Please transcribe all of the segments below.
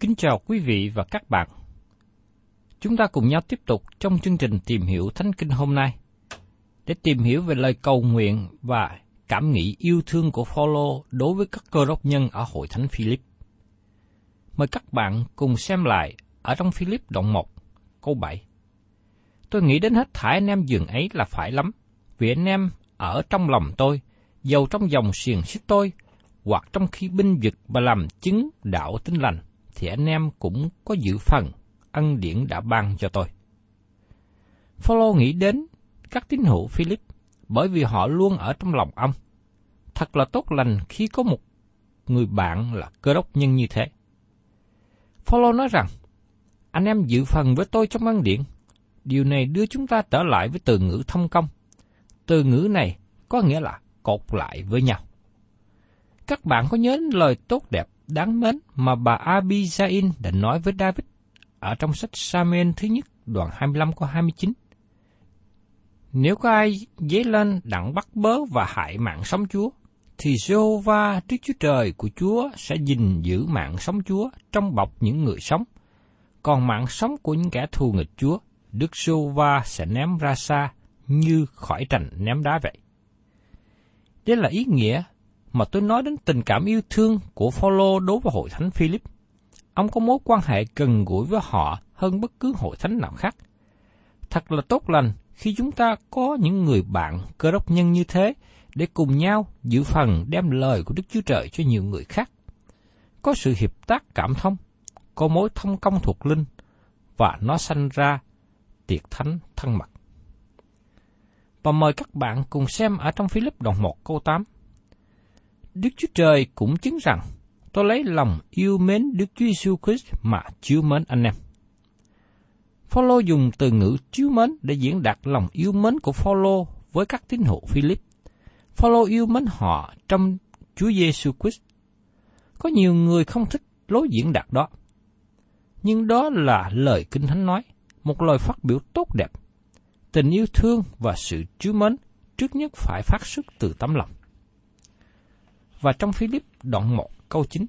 Kính chào quý vị và các bạn. Chúng ta cùng nhau tiếp tục trong chương trình tìm hiểu Thánh Kinh hôm nay để tìm hiểu về lời cầu nguyện và cảm nghĩ yêu thương của Phaolô đối với các cơ đốc nhân ở hội thánh Philip. Mời các bạn cùng xem lại ở trong Philip đoạn 1, câu 7. Tôi nghĩ đến hết thải anh em giường ấy là phải lắm, vì anh em ở trong lòng tôi, dầu trong dòng xiềng xích tôi, hoặc trong khi binh vực và làm chứng đạo tinh lành, thì anh em cũng có dự phần ân điển đã ban cho tôi. Phaolô nghĩ đến các tín hữu Philip bởi vì họ luôn ở trong lòng ông. Thật là tốt lành khi có một người bạn là cơ đốc nhân như thế. Phaolô nói rằng, anh em dự phần với tôi trong ân điển. Điều này đưa chúng ta trở lại với từ ngữ thông công. Từ ngữ này có nghĩa là cột lại với nhau. Các bạn có nhớ lời tốt đẹp, đáng mến mà bà Abizain đã nói với David ở trong sách Samuel thứ nhất đoạn 25 câu 29? Nếu có ai dấy lên đặng bắt bớ và hại mạng sống Chúa, thì Jehovah Đức Chúa Trời của Chúa sẽ gìn giữ mạng sống Chúa trong bọc những người sống. Còn mạng sống của những kẻ thù nghịch Chúa, Đức Jehovah sẽ ném ra xa như khỏi trành ném đá vậy. Đây là ý nghĩa mà tôi nói đến tình cảm yêu thương của Phaolô đối với hội thánh Philip. Ông có mối quan hệ gần gũi với họ hơn bất cứ hội thánh nào khác. Thật là tốt lành khi chúng ta có những người bạn cơ đốc nhân như thế để cùng nhau giữ phần đem lời của Đức Chúa Trời cho nhiều người khác. Có sự hiệp tác cảm thông, có mối thông công thuộc linh, và nó sanh ra tiệc thánh thân mật. Và mời các bạn cùng xem ở trong Philip đoạn 1 câu 8. Đức Chúa Trời cũng chứng rằng tôi lấy lòng yêu mến Đức Chúa Giêsu Christ mà chiếu mến anh em. Phaolô dùng từ ngữ chiếu mến để diễn đạt lòng yêu mến của Phaolô với các tín hữu Philip. Phaolô yêu mến họ trong Chúa Giêsu Christ. Có nhiều người không thích lối diễn đạt đó. Nhưng đó là lời Kinh Thánh nói, một lời phát biểu tốt đẹp. Tình yêu thương và sự chiếu mến trước nhất phải phát xuất từ tấm lòng. Và trong Philip đoạn 1 câu 9.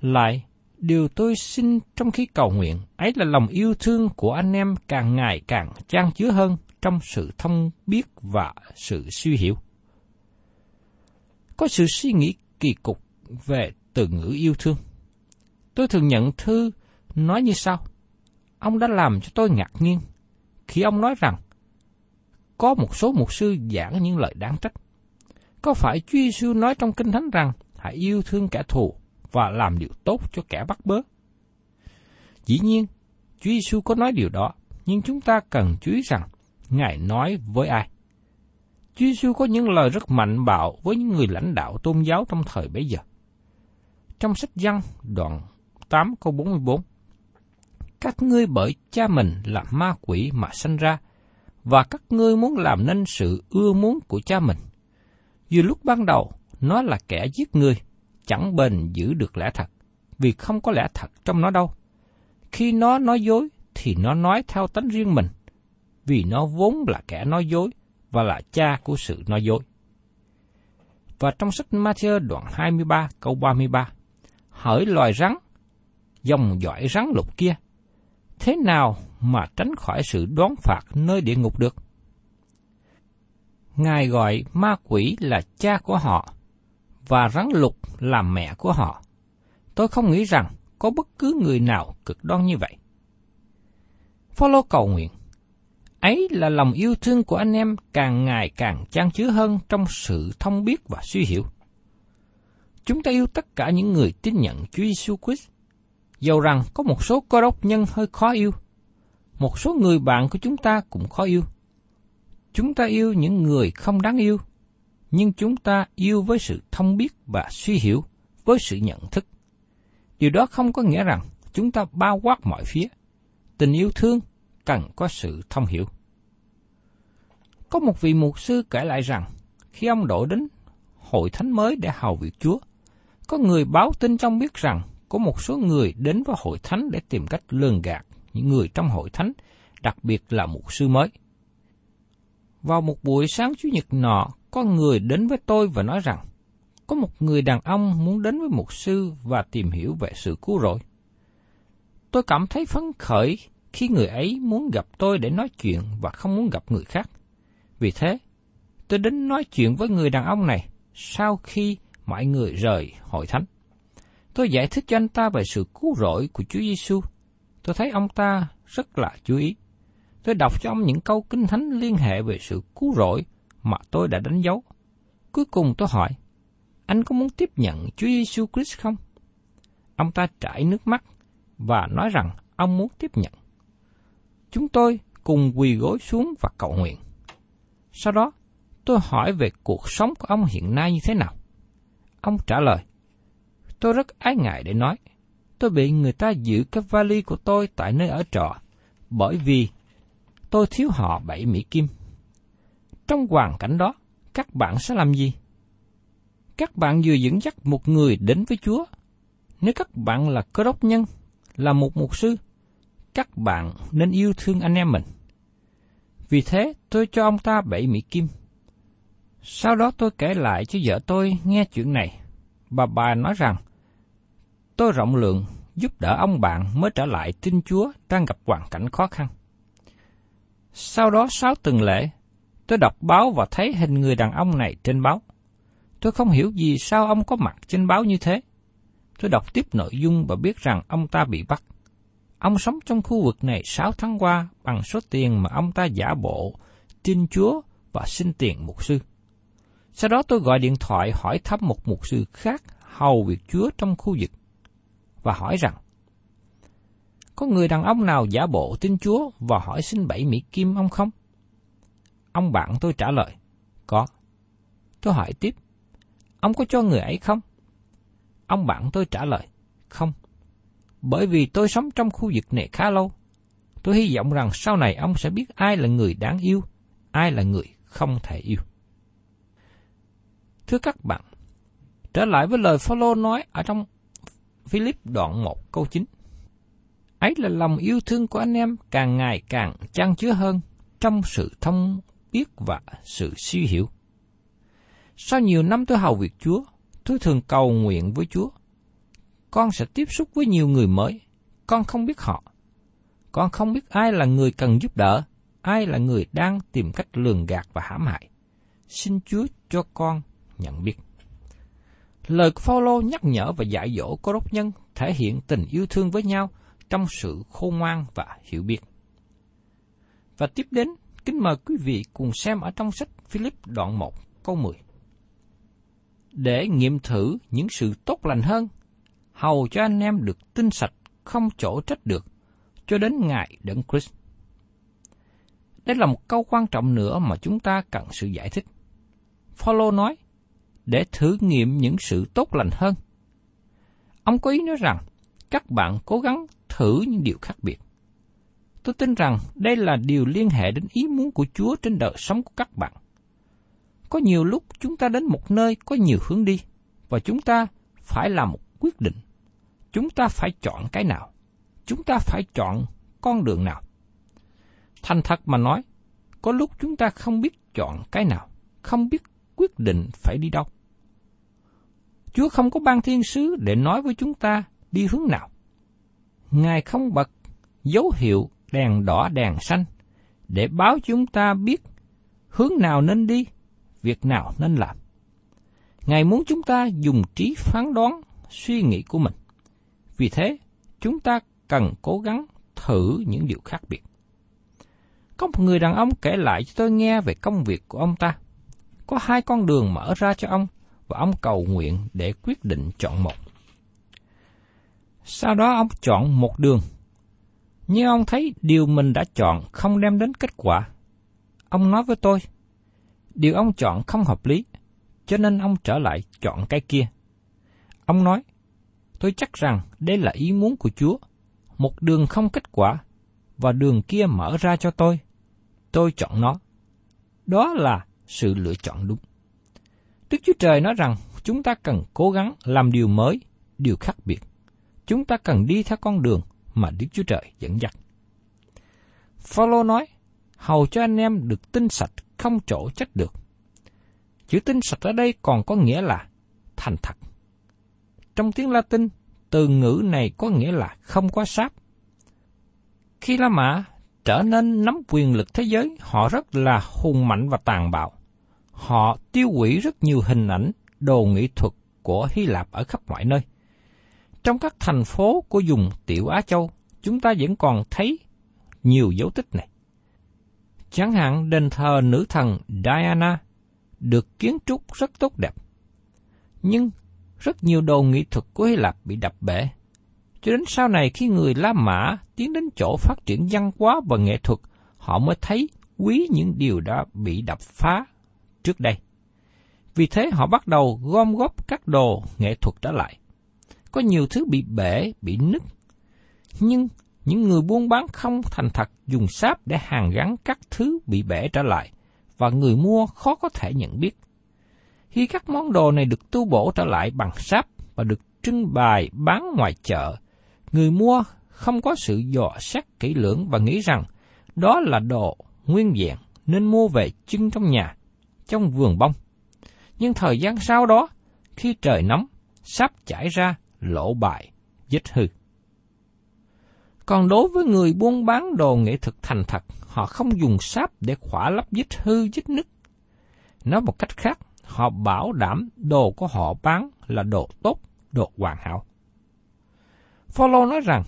Lại, điều tôi xin trong khi cầu nguyện ấy là lòng yêu thương của anh em càng ngày càng trang chứa hơn trong sự thông biết và sự suy hiểu. Có sự suy nghĩ kỳ cục về từ ngữ yêu thương. Tôi thường nhận thư nói như sau. Ông đã làm cho tôi ngạc nhiên khi ông nói rằng có một số mục sư giảng những lời đáng trách. Có phải Chúa Giêsu nói trong Kinh Thánh rằng hãy yêu thương kẻ thù và làm điều tốt cho kẻ bắt bớ? Dĩ nhiên, Chúa Giêsu có nói điều đó, nhưng chúng ta cần chú ý rằng Ngài nói với ai. Chúa Giêsu có những lời rất mạnh bạo với những người lãnh đạo tôn giáo trong thời bấy giờ. Trong sách Giăng đoạn 8 câu 44 Các ngươi bởi cha mình là ma quỷ mà sanh ra, và các ngươi muốn làm nên sự ưa muốn của cha mình. Dù lúc ban đầu nó là kẻ giết người, chẳng bền giữ được lẽ thật, vì không có lẽ thật trong nó đâu. Khi nó nói dối, thì nó nói theo tánh riêng mình, vì nó vốn là kẻ nói dối và là cha của sự nói dối. Và trong sách Matthew đoạn 23 câu 33, hỡi loài rắn, dòng dõi rắn lục kia, thế nào mà tránh khỏi sự đoán phạt nơi địa ngục được? Ngài gọi ma quỷ là cha của họ, và rắn lục là mẹ của họ. Tôi không nghĩ rằng có bất cứ người nào cực đoan như vậy. Phaolô cầu nguyện, ấy là lòng yêu thương của anh em càng ngày càng chan chứa hơn trong sự thông biết và suy hiểu. Chúng ta yêu tất cả những người tin nhận Chúa Giêsu Christ. Dầu rằng có một số cơ đốc nhân hơi khó yêu, một số người bạn của chúng ta cũng khó yêu. Chúng ta yêu những người không đáng yêu, nhưng chúng ta yêu với sự thông biết và suy hiểu, với sự nhận thức. Điều đó không có nghĩa rằng chúng ta bao quát mọi phía. Tình yêu thương cần có sự thông hiểu. Có một vị mục sư kể lại rằng, khi ông đổ đến hội thánh mới để hầu việc Chúa, có người báo tin trong biết rằng có một số người đến với hội thánh để tìm cách lường gạt những người trong hội thánh, đặc biệt là mục sư mới. Vào một buổi sáng Chủ nhật nọ, có người đến với tôi và nói rằng, có một người đàn ông muốn đến với mục sư và tìm hiểu về sự cứu rỗi. Tôi cảm thấy phấn khởi khi người ấy muốn gặp tôi để nói chuyện và không muốn gặp người khác. Vì thế, tôi đến nói chuyện với người đàn ông này sau khi mọi người rời hội thánh. Tôi giải thích cho anh ta về sự cứu rỗi của Chúa Giêsu. Tôi thấy ông ta rất là chú ý. Tôi đọc cho ông những câu kinh thánh liên hệ về sự cứu rỗi mà tôi đã đánh dấu. Cuối cùng tôi hỏi, anh có muốn tiếp nhận Chúa Giêsu Christ không? Ông ta trải nước mắt và nói rằng ông muốn tiếp nhận. Chúng tôi cùng quỳ gối xuống và cầu nguyện. Sau đó, tôi hỏi về cuộc sống của ông hiện nay như thế nào. Ông trả lời, tôi rất ái ngại để nói. Tôi bị người ta giữ cái vali của tôi tại nơi ở trọ, bởi vì tôi thiếu họ bảy Mỹ Kim. Trong hoàn cảnh đó, các bạn sẽ làm gì? Các bạn vừa dẫn dắt một người đến với Chúa. Nếu các bạn là cơ đốc nhân, là một mục sư, các bạn nên yêu thương anh em mình. Vì thế, tôi cho ông ta bảy Mỹ Kim. Sau đó tôi kể lại cho vợ tôi nghe chuyện này, bà bà nói rằng, tôi rộng lượng giúp đỡ ông bạn mới trở lại tin Chúa đang gặp hoàn cảnh khó khăn. Sau đó sáu tuần lễ, tôi đọc báo và thấy hình người đàn ông này trên báo. Tôi không hiểu gì sao ông có mặt trên báo như thế. Tôi đọc tiếp nội dung và biết rằng ông ta bị bắt. Ông sống trong khu vực này 6 tháng qua bằng số tiền mà ông ta giả bộ, tin Chúa và xin tiền mục sư. Sau đó tôi gọi điện thoại hỏi thăm một mục sư khác hầu việc Chúa trong khu vực và hỏi rằng có người đàn ông nào giả bộ tin Chúa và hỏi xin bảy Mỹ Kim ông không? Ông bạn tôi trả lời, có. Tôi hỏi tiếp, ông có cho người ấy không? Ông bạn tôi trả lời, không. Bởi vì tôi sống trong khu vực này khá lâu. Tôi hy vọng rằng sau này ông sẽ biết ai là người đáng yêu, ai là người không thể yêu. Thưa các bạn, trở lại với lời Phaolô nói ở trong Philip đoạn 1 câu 9. Ấy là lòng yêu thương của anh em càng ngày càng trang chứa hơn trong sự thông biết và sự suy hiểu. Sau nhiều năm tôi hầu việc Chúa, tôi thường cầu nguyện với Chúa. Con sẽ tiếp xúc với nhiều người mới, con không biết họ. Con không biết ai là người cần giúp đỡ, ai là người đang tìm cách lường gạt và hãm hại. Xin Chúa cho con nhận biết. Lời của Phaolô nhắc nhở và dạy dỗ cô đốc nhân thể hiện tình yêu thương với nhau trong sự khôn ngoan và hiểu biết. Và tiếp đến, kính mời quý vị cùng xem ở trong sách Philip đoạn 1 câu 10. Để nghiệm thử những sự tốt lành hơn, hầu cho anh em được tinh sạch, không chỗ trách được, cho đến ngày đấng Christ. Đây là một câu quan trọng nữa mà chúng ta cần sự giải thích. Phaolô nói, để thử nghiệm những sự tốt lành hơn. Ông có ý nói rằng, các bạn cố gắng thử những điều khác biệt. Tôi tin rằng đây là điều liên hệ đến ý muốn của Chúa trên đời sống của các bạn. Có nhiều lúc chúng ta đến một nơi có nhiều hướng đi, và chúng ta phải làm một quyết định. Chúng ta phải chọn cái nào? Chúng ta phải chọn con đường nào? Thành thật mà nói, có lúc chúng ta không biết chọn cái nào, không biết quyết định phải đi đâu. Chúa không có ban thiên sứ để nói với chúng ta đi hướng nào. Ngài không bật dấu hiệu đèn đỏ đèn xanh để báo chúng ta biết hướng nào nên đi, việc nào nên làm. Ngài muốn chúng ta dùng trí phán đoán suy nghĩ của mình. Vì thế, chúng ta cần cố gắng thử những điều khác biệt. Có một người đàn ông kể lại cho tôi nghe về công việc của ông ta. Có hai con đường mở ra cho ông và ông cầu nguyện để quyết định chọn một. Sau đó ông chọn một đường. Nhưng ông thấy điều mình đã chọn không đem đến kết quả. Ông nói với tôi, điều ông chọn không hợp lý, cho nên ông trở lại chọn cái kia. Ông nói, tôi chắc rằng đây là ý muốn của Chúa, một đường không kết quả, và đường kia mở ra cho tôi. Tôi chọn nó. Đó là sự lựa chọn đúng. Đức Chúa Trời nói rằng chúng ta cần cố gắng làm điều mới, điều khác biệt. Chúng ta cần đi theo con đường mà Đức Chúa Trời dẫn dắt. Phaolô nói, hầu cho anh em được tinh sạch không chỗ trách được. Chữ tinh sạch ở đây còn có nghĩa là thành thật. Trong tiếng Latin, từ ngữ này có nghĩa là không có sáp. Khi La Mã trở nên nắm quyền lực thế giới, họ rất là hùng mạnh và tàn bạo. Họ tiêu hủy rất nhiều hình ảnh, đồ nghệ thuật của Hy Lạp ở khắp mọi nơi. Trong các thành phố của vùng Tiểu Á Châu, chúng ta vẫn còn thấy nhiều dấu tích này. Chẳng hạn đền thờ nữ thần Diana được kiến trúc rất tốt đẹp. Nhưng rất nhiều đồ nghệ thuật của Hy Lạp bị đập bể. Cho đến sau này khi người La Mã tiến đến chỗ phát triển văn hóa và nghệ thuật, họ mới thấy quý những điều đã bị đập phá trước đây. Vì thế họ bắt đầu gom góp các đồ nghệ thuật trở lại. Có nhiều thứ bị bể, bị nứt. Nhưng những người buôn bán không thành thật dùng sáp để hàn gắn các thứ bị bể trở lại, và người mua khó có thể nhận biết. Khi các món đồ này được tu bổ trở lại bằng sáp và được trưng bày bán ngoài chợ, người mua không có sự dò xét kỹ lưỡng và nghĩ rằng đó là đồ nguyên vẹn nên mua về trưng trong nhà, trong vườn bông. Nhưng thời gian sau đó, khi trời nóng, sáp chảy ra, lỗ bại, dích hư. Còn đối với người buôn bán đồ nghệ thuật thành thật, họ không dùng sáp để khỏa lấp dích hư dích nứt. Nói một cách khác, họ bảo đảm đồ của họ bán là đồ tốt, đồ hoàn hảo. Phaolô nói rằng,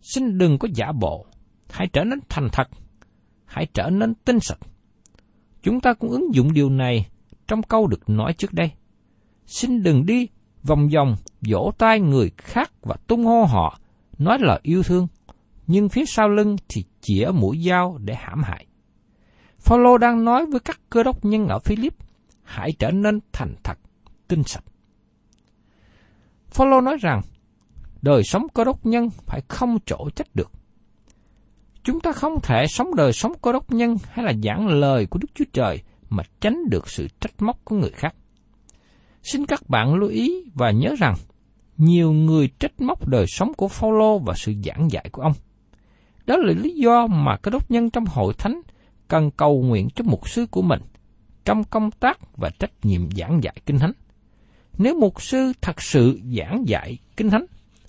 xin đừng có giả bộ, hãy trở nên thành thật, hãy trở nên tinh sạch. Chúng ta cũng ứng dụng điều này trong câu được nói trước đây. Xin đừng đi vòng vòng vỗ tay người khác và tung hô họ, nói lời yêu thương, nhưng phía sau lưng thì chĩa mũi dao để hãm hại. Phaolô đang nói với các cơ đốc nhân ở Philip, hãy trở nên thành thật, tinh sạch. Phaolô nói rằng, đời sống cơ đốc nhân phải không chỗ trách được. Chúng ta không thể sống đời sống cơ đốc nhân hay là giảng lời của Đức Chúa Trời mà tránh được sự trách móc của người khác. Xin các bạn lưu ý và nhớ rằng, nhiều người trách móc đời sống của Phaolô và sự giảng dạy của ông. Đó là lý do mà các đốc nhân trong hội thánh cần cầu nguyện cho mục sư của mình trong công tác và trách nhiệm giảng dạy kinh thánh. Nếu mục sư thật sự giảng dạy kinh thánh,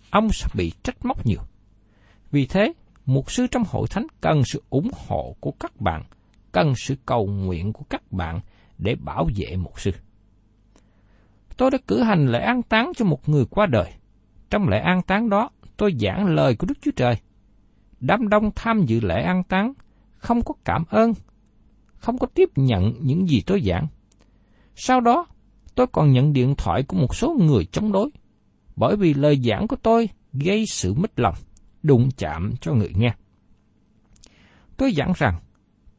ông sẽ bị trách móc nhiều. Vì thế, mục sư trong hội thánh cần sự ủng hộ của các bạn, cần sự cầu nguyện của các bạn để bảo vệ mục sư. Tôi đã cử hành lễ an táng cho một người qua đời. Trong lễ an táng đó, tôi giảng lời của Đức Chúa Trời đám đông tham dự lễ an táng, không có cảm ơn, không có tiếp nhận những gì tôi giảng. Sau đó, tôi còn nhận điện thoại của một số người chống đối, bởi vì lời giảng của tôi gây sự mất lòng, đụng chạm cho người nghe. Tôi giảng rằng,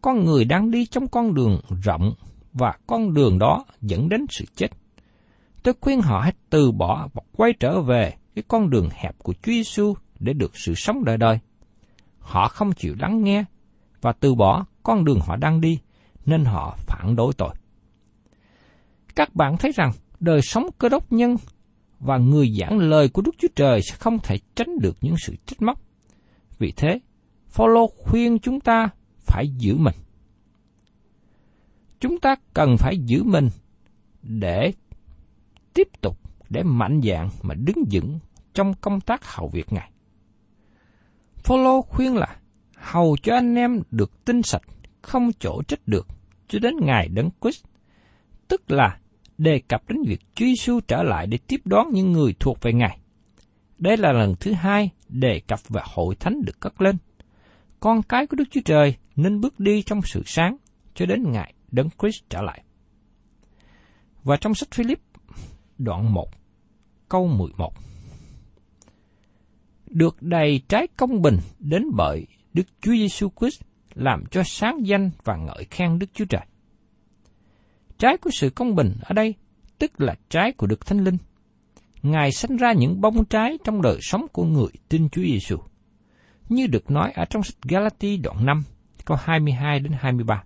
con người đang đi trong con đường rộng và con đường đó dẫn đến sự chết. Tôi khuyên họ hãy từ bỏ và quay trở về cái con đường hẹp của Chúa Giêsu để được sự sống đời đời. Họ không chịu lắng nghe và từ bỏ con đường họ đang đi, nên họ phản đối tôi. Các bạn thấy rằng đời sống cơ đốc nhân và người giảng lời của Đức Chúa Trời sẽ không thể tránh được những sự trách móc. Vì thế, Phaolô khuyên chúng ta phải giữ mình. Chúng ta cần phải giữ mình để tiếp tục để mạnh dạn mà đứng vững trong công tác hậu việc Ngài. Phaolô khuyên là hầu cho anh em được tinh sạch, không chỗ trách được cho đến ngày đấng Christ, tức là đề cập đến việc Chúa Giêsu trở lại để tiếp đón những người thuộc về Ngài. Đây là lần thứ hai đề cập về hội thánh được cất lên. Con cái của Đức Chúa Trời nên bước đi trong sự sáng cho đến ngày đấng Christ trở lại. Và trong sách Philip, đoạn 1, câu 11. Được đầy trái công bình đến bởi Đức Chúa Giêsu Christ làm cho sáng danh và ngợi khen Đức Chúa Trời. Trái của sự công bình ở đây tức là trái của Đức Thánh Linh. Ngài sanh ra những bông trái trong đời sống của người tin Chúa Giêsu. Như được nói ở trong sách Galati đoạn 5, câu 22 đến 23.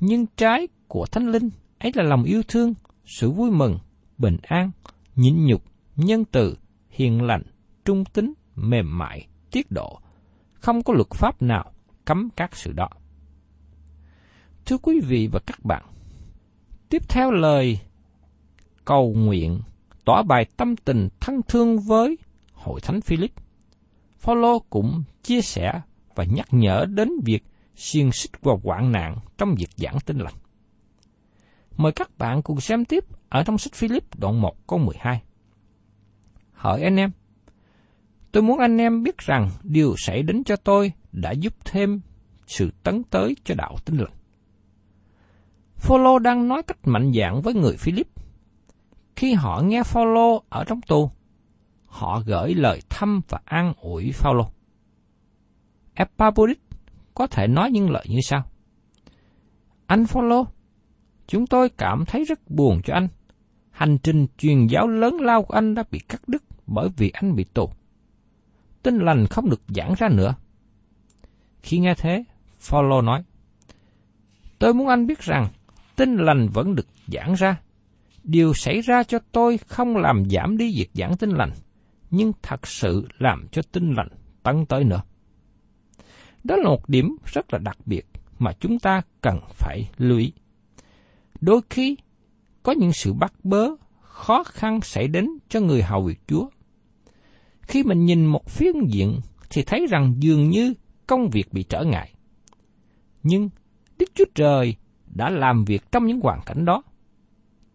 Nhưng trái của Thánh Linh ấy là lòng yêu thương, sự vui mừng, bình an, nhịn nhục, nhân từ, hiền lành, trung tính, mềm mại, tiết độ. Không có luật pháp nào cấm các sự đó. Thưa quý vị và các bạn, tiếp theo lời cầu nguyện tỏ bài tâm tình thân thương với hội thánh Philip. Phaolô cũng chia sẻ và nhắc nhở đến việc xiên xích và hoạn nạn trong việc giảng tin lành. Mời các bạn cùng xem tiếp ở trong sách Philip đoạn 1 câu 12. Hỏi anh em, tôi muốn anh em biết rằng điều xảy đến cho tôi đã giúp thêm sự tấn tới cho đạo tin lành. Phaolô đang nói cách mạnh dạn với người Philip. Khi họ nghe Phaolô ở trong tù, họ gửi lời thăm và an ủi Phaolô. Epaphroditus có thể nói những lời như sau: Anh Phaolô, chúng tôi cảm thấy rất buồn cho anh. Hành trình truyền giáo lớn lao của anh đã bị cắt đứt bởi vì anh bị tù. Tin lành không được giảng ra nữa. Khi nghe thế, Paulo nói: Tôi muốn anh biết rằng tin lành vẫn được giảng ra. Điều xảy ra cho tôi không làm giảm đi việc giảng tin lành, nhưng thật sự làm cho tin lành tăng tới nữa. Đó là một điểm rất là đặc biệt mà chúng ta cần phải lưu ý. Đôi khi có những sự bắt bớ, khó khăn xảy đến cho người hầu việc Chúa. Khi mình nhìn một phiên diện thì thấy rằng dường như công việc bị trở ngại. Nhưng Đức Chúa Trời đã làm việc trong những hoàn cảnh đó.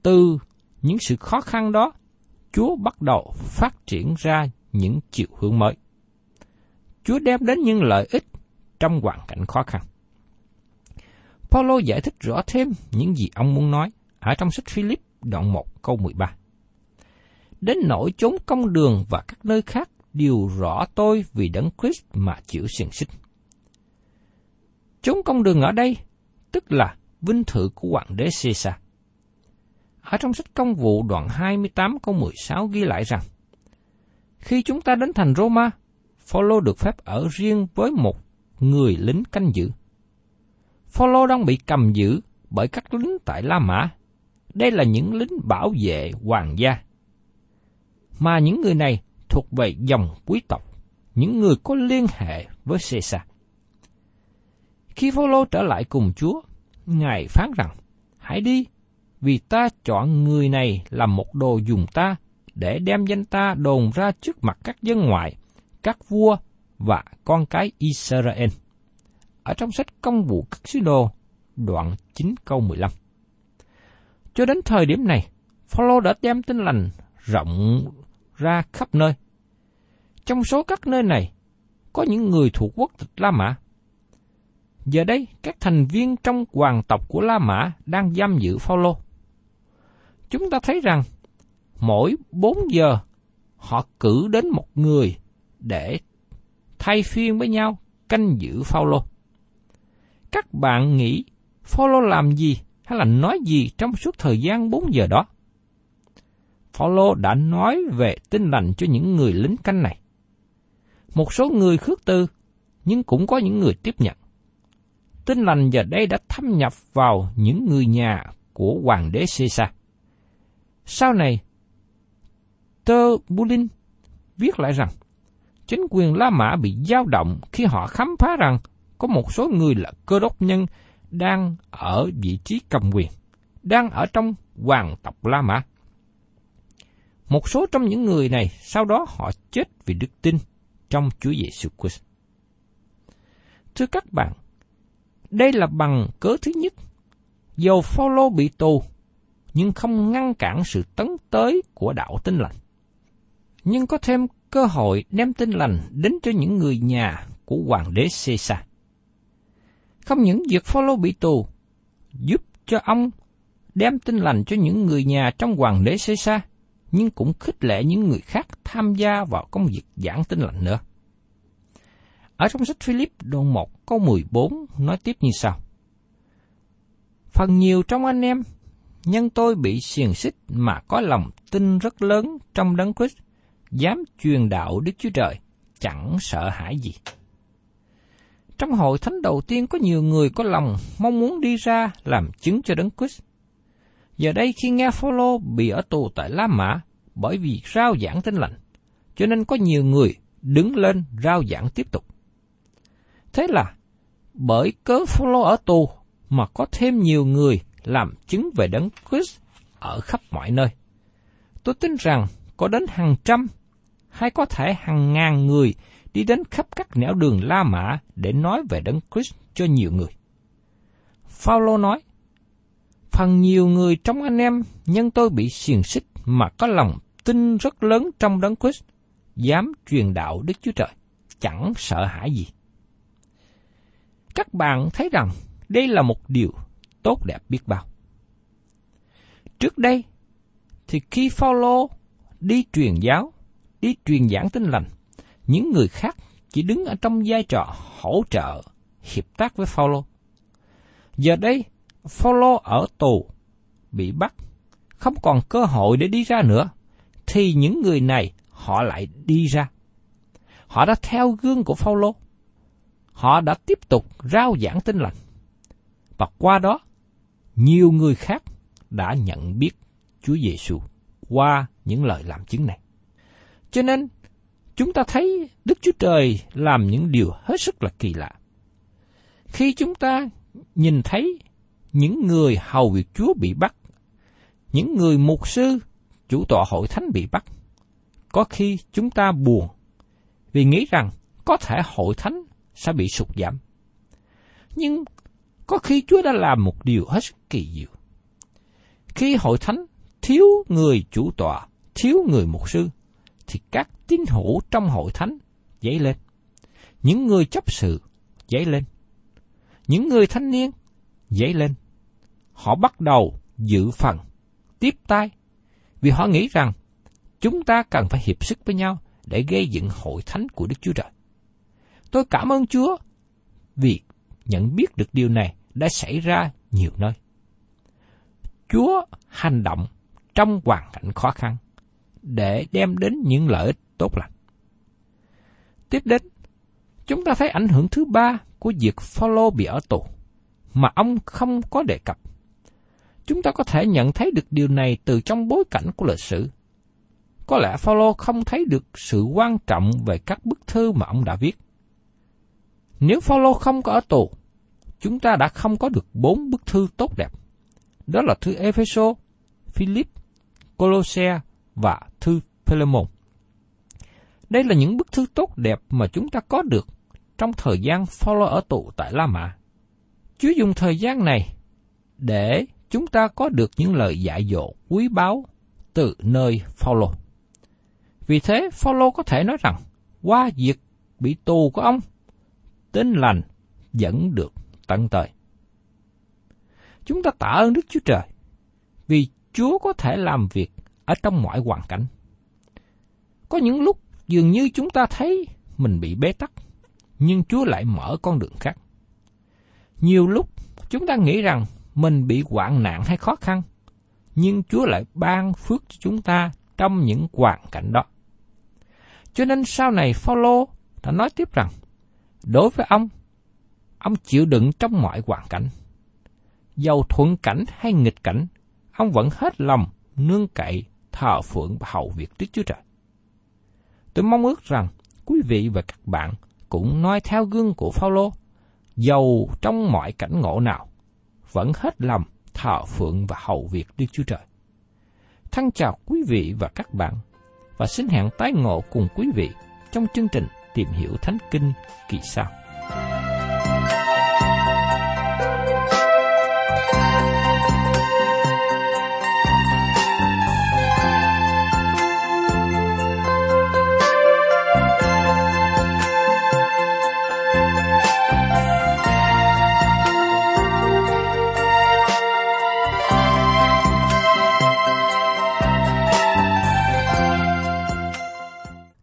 Từ những sự khó khăn đó, Chúa bắt đầu phát triển ra những chiều hướng mới. Chúa đem đến những lợi ích trong hoàn cảnh khó khăn. Paulo giải thích rõ thêm những gì ông muốn nói ở trong sách Philip đoạn 1 câu 13. Đến nỗi chốn công đường và các nơi khác đều rõ tôi vì đấng Christ mà chịu xiềng xích. Chốn công đường ở đây tức là vinh thự của hoàng đế Caesar. Ở trong sách công vụ đoạn 28 câu 16 ghi lại rằng, khi chúng ta đến thành Roma, Phaolô được phép ở riêng với một người lính canh giữ. Phaolô đang bị cầm giữ bởi các lính tại La Mã. Đây là những lính bảo vệ hoàng gia. Mà những người này thuộc về dòng quý tộc, những người có liên hệ với Caesar. Khi Phaolô trở lại cùng Chúa, Ngài phán rằng, hãy đi, vì ta chọn người này làm một đồ dùng ta, để đem danh ta đồn ra trước mặt các dân ngoại, các vua và con cái Israel. Ở trong sách công vụ các sứ đồ, đoạn 9 câu 15. Cho đến thời điểm này, Phaolô đã đem tin lành rộng ra khắp nơi. Trong số các nơi này, có những người thuộc quốc tịch La Mã. Giờ đây, các thành viên trong hoàng tộc của La Mã đang giam giữ Phaolô. Chúng ta thấy rằng mỗi 4 giờ họ cử đến một người để thay phiên với nhau canh giữ Phaolô. Các bạn nghĩ Phaolô làm gì hay là nói gì trong suốt thời gian 4 giờ đó? Phaolô đã nói về tin lành cho những người lính canh này. Một số người khước từ, nhưng cũng có những người tiếp nhận. Tin lành giờ đây đã thâm nhập vào những người nhà của hoàng đế Caesar. Sau này, Tơ Bulin viết lại rằng, chính quyền La Mã bị dao động khi họ khám phá rằng có một số người là cơ đốc nhân đang ở vị trí cầm quyền, đang ở trong hoàng tộc La Mã. Một số trong những người này sau đó họ chết vì đức tin trong Chúa Giêsu Christ. Thưa các bạn, đây là bằng cớ thứ nhất. Dầu Phaolô bị tù, nhưng không ngăn cản sự tấn tới của đạo tin lành. Nhưng có thêm cơ hội đem tin lành đến cho những người nhà của hoàng đế Caesar. Không những việc Phaolô bị tù, giúp cho ông đem tin lành cho những người nhà trong hoàng đế Caesar, nhưng cũng khích lệ những người khác tham gia vào công việc giảng tin lành nữa. Ở trong sách Philip đoạn 1 câu 14 nói tiếp như sau. Phần nhiều trong anh em, nhân tôi bị xiềng xích mà có lòng tin rất lớn trong đấng Christ, dám truyền đạo Đức Chúa Trời, chẳng sợ hãi gì. Trong hội thánh đầu tiên có nhiều người có lòng mong muốn đi ra làm chứng cho đấng Christ. Giờ đây khi nghe Phaolô bị ở tù tại La Mã bởi vì rao giảng tin lành, cho nên có nhiều người đứng lên rao giảng tiếp tục. Thế là bởi cớ Phaolô ở tù mà có thêm nhiều người làm chứng về đấng Christ ở khắp mọi nơi. Tôi tin rằng có đến hàng trăm hay có thể hàng ngàn người đi đến khắp các nẻo đường La Mã để nói về đấng Christ cho nhiều người. Phaolô nói: Phần nhiều người trong anh em nhân tôi bị xiềng xích mà có lòng tin rất lớn trong đấng Christ, dám truyền đạo Đức Chúa Trời, chẳng sợ hãi gì. Các bạn thấy rằng đây là một điều tốt đẹp biết bao. Trước đây, thì khi Phaolô đi truyền giáo, đi truyền giảng tin lành, những người khác chỉ đứng ở trong vai trò hỗ trợ, hiệp tác với Phaolô. Giờ đây, Phaolô ở tù, bị bắt, không còn cơ hội để đi ra nữa, thì những người này họ lại đi ra. Họ đã theo gương của Phaolô. Họ đã tiếp tục rao giảng tin lành. Và qua đó, nhiều người khác đã nhận biết Chúa Giêsu qua những lời làm chứng này. Cho nên, chúng ta thấy Đức Chúa Trời làm những điều hết sức là kỳ lạ. Khi chúng ta nhìn thấy những người hầu việc Chúa bị bắt, những người mục sư, chủ tọa hội thánh bị bắt, có khi chúng ta buồn vì nghĩ rằng có thể hội thánh sẽ bị sụt giảm. Nhưng có khi Chúa đã làm một điều hết sức kỳ diệu. Khi hội thánh thiếu người chủ tọa, thiếu người mục sư, thì các tín hữu trong hội thánh dấy lên. Những người chấp sự dấy lên. Những người thanh niên dấy lên. Họ bắt đầu dự phần, tiếp tay, vì họ nghĩ rằng chúng ta cần phải hiệp sức với nhau để gây dựng hội thánh của Đức Chúa Trời. Tôi cảm ơn Chúa vì nhận biết được điều này đã xảy ra nhiều nơi. Chúa hành động trong hoàn cảnh khó khăn để đem đến những lợi ích tốt lành. Tiếp đến, chúng ta thấy ảnh hưởng thứ ba của việc Phaolô bị ở tù mà ông không có đề cập. Chúng ta có thể nhận thấy được điều này từ trong bối cảnh của lịch sử. Có lẽ Phaolô không thấy được sự quan trọng về các bức thư mà ông đã viết. Nếu Phaolô không có ở tù, chúng ta đã không có được bốn bức thư tốt đẹp. Đó là thư Epheso, Philip, Colossae và thư Philemon. Đây là những bức thư tốt đẹp mà chúng ta có được trong thời gian Phaolô ở tù tại La Mã. Chúa dùng thời gian này để chúng ta có được những lời dạy dỗ quý báu từ nơi Phaolô. Vì thế, Phaolô có thể nói rằng qua việc bị tù của ông, tên lành vẫn được tận tới. Chúng ta tạ ơn Đức Chúa Trời, vì Chúa có thể làm việc ở trong mọi hoàn cảnh. Có những lúc dường như chúng ta thấy mình bị bế tắc, nhưng Chúa lại mở con đường khác. Nhiều lúc chúng ta nghĩ rằng mình bị hoạn nạn hay khó khăn, nhưng Chúa lại ban phước cho chúng ta trong những hoàn cảnh đó. Cho nên sau này Phaolô đã nói tiếp rằng, đối với ông, ông chịu đựng trong mọi hoàn cảnh. Dầu thuận cảnh hay nghịch cảnh, ông vẫn hết lòng nương cậy thờ phượng và hầu việc Đức Chúa Trời. Tôi mong ước rằng quý vị và các bạn cũng nói theo gương của Phaolô, dầu trong mọi cảnh ngộ nào, vẫn hết lòng thờ phượng và hầu việc Đức Chúa Trời. Thân chào quý vị và các bạn và xin hẹn tái ngộ cùng quý vị trong chương trình Tìm hiểu Thánh Kinh kỳ sau.